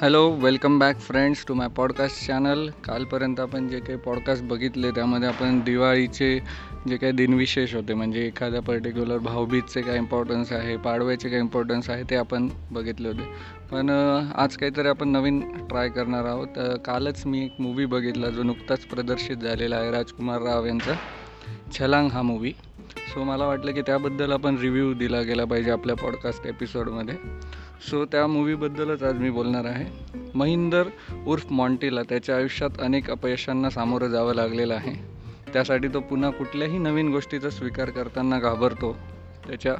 Hello welcome back friends to my podcast channel कालपर्यंत आपण जे काही पॉडकास्ट बघितले त्यामध्ये आपण दिवाळीचे जे काही दिनविशेष होते म्हणजे एखाद्या पर्टिक्युलर भाऊबीजचे काय इम्पॉर्टन्स आहे पाडव्याचे काय इम्पॉर्टन्स आहे ते आपण बघितले होते. पण आज काहीतरी आपण नवीन ट्राय करणार आहोत. कालच मी एक मूवी बघितला जो नुकताच प्रदर्शित झालेला आहे राजकुमार राव यांचा. छलांग हा मूवी सो मला वाटलं की त्याबद्दल आपण रिव्ह्यू दिला गेला पाहिजे आपल्या पॉडकास्ट एपिसोडमध्ये सो त्या मूवीबद्दलच आज मी बोलणार आहे. महिंदर उर्फ मॉन्टीला त्याच्या आयुष्यात अनेक अपयशांना सामोरं जावं लागलेलं आहे. त्यासाठी तो पुन्हा कुठल्याही नवीन गोष्टीचा स्वीकार करताना घाबरतो. त्याच्या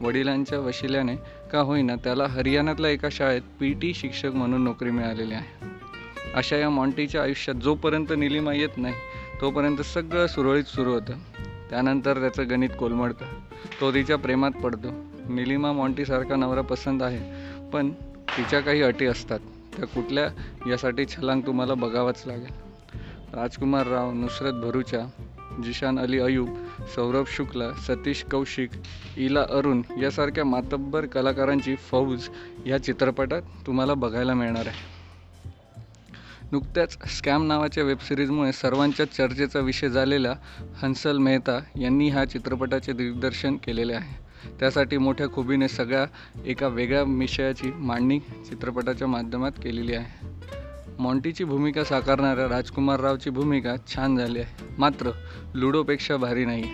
वडिलांच्या वशिल्याने का होईना त्याला हरियाणातल्या एका शाळेत पी टी शिक्षक म्हणून नोकरी मिळालेली आहे. अशा या मॉन्टीच्या आयुष्यात जोपर्यंत निलिमा येत नाही तोपर्यंत सगळं सुरळीत सुरू होतं. त्यानंतर त्याचं गणित कोलमडतं. तो तिच्या प्रेमात पडतो. निलिमा मॉन्टीसारखा नवरा पसंत आहे पण तिच्या काही अटी असतात. त्या कुठल्या यासाठी छलांग तुम्हाला बघावाच लागेल. राजकुमार राव नुसरत भरूचा जिशान अली अयूब सौरभ शुक्ला सतीश कौशिक इला अरुण यासारख्या मातब्बर कलाकारांची फौज या चित्रपटात तुम्हाला बघायला मिळणार आहे. नुकत्याच स्कॅम नावाच्या वेबसिरीजमुळे सर्वांच्या चर्चेचा विषय झालेला हंसल मेहता यांनी ह्या चित्रपटाचे दिग्दर्शन केलेले आहे. त्यासाठी मोठ्या खुबीने सगळ्या एका वेगळ्या विषयाची मांडणी चित्रपटाच्या माध्यमात केलेली आहे. मॉन्टीची भूमिका साकारणाऱ्या राजकुमार रावची भूमिका छान झाली आहे. मात्र लुडोपेक्षा भारी नाही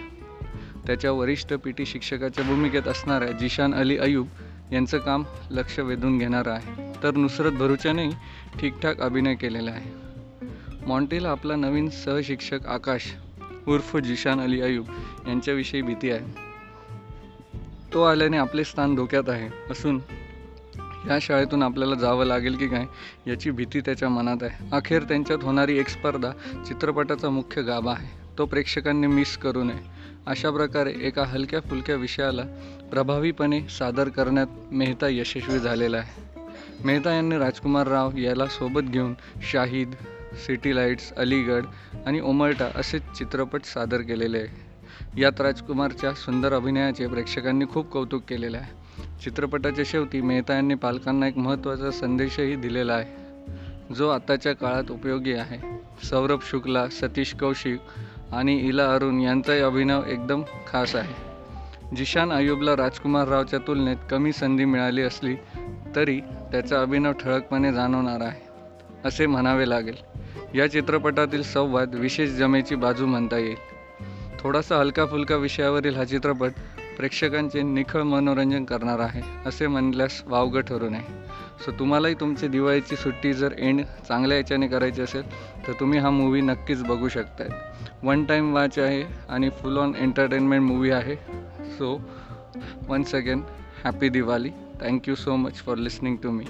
त्याच्या वरिष्ठ पी टी शिक्षकाच्या भूमिकेत असणाऱ्या जिशान अली अयूब यांचं काम लक्ष वेधून घेणारं आहे. तर नुसरत भरूच्यानेही ठीकठाक अभिनय केलेला आहे. मॉन्टेला आपला नवीन सहशिक्षक आकाश उर्फ जिशान अली अयूब यांच्याविषयी भीती आहे. तो आल्याने आपले स्थान धोक्यात आहे. असून या शाळेतून आपल्याला जावं लागेल की काय याची भीती त्याच्या मनात आहे. अखेर त्यांच्यात होणारी एक स्पर्धा चित्रपटाचा मुख्य गाभा आहे. तो प्रेक्षकांनी मिस करू नये. अशा प्रकारे एका हलक्या फुलक्या विषयाला प्रभावीपणे सादर करण्यात मेहता यशस्वी झालेला आहे. मेहता यांनी राजकुमार राव याला सोबत घेऊन शाहीद सिटी लाईट्स अलीगड आणि उमरटा असे चित्रपट सादर केलेले आहे. यात राजकुमारच्या सुंदर अभिनयाचे प्रेक्षकांनी खूप कौतुक केलेले आहे. चित्रपटाच्या शेवटी मेहता यांनी पालकांना एक महत्त्वाचा संदेशही दिलेला आहे. जो आताच्या काळात उपयोगी आहे. सौरभ शुक्ला सतीश कौशिक आणि इला अरुण यांचाही अभिनव एकदम खास आहे. जिशान अयुबला राजकुमार रावच्या तुलनेत कमी संधी मिळाली असली तरी त्याचा अभिनव ठळकपणे जाणवणार आहे असे म्हणावे लागेल. या चित्रपटातील संवाद विशेष जमेची बाजू म्हणता येईल. थोडासा हलका फुलका विषयावरील हा चित्रपट प्रेक्षकांचे निखळ मनोरंजन करणार आहे असे म्हणल्यास वावगं ठरू नये. सो तुम्हालाही तुमची दिवाळीची सुट्टी जर एंड चांगल्या याच्याने करायची असेल तर तुम्ही हा मूवी नक्कीच बघू शकताय. वन टाईम वॉच आहे आणि फुल ऑन एंटरटेनमेंट मूवी आहे. So once again happy Diwali Thank you so much for listening to me.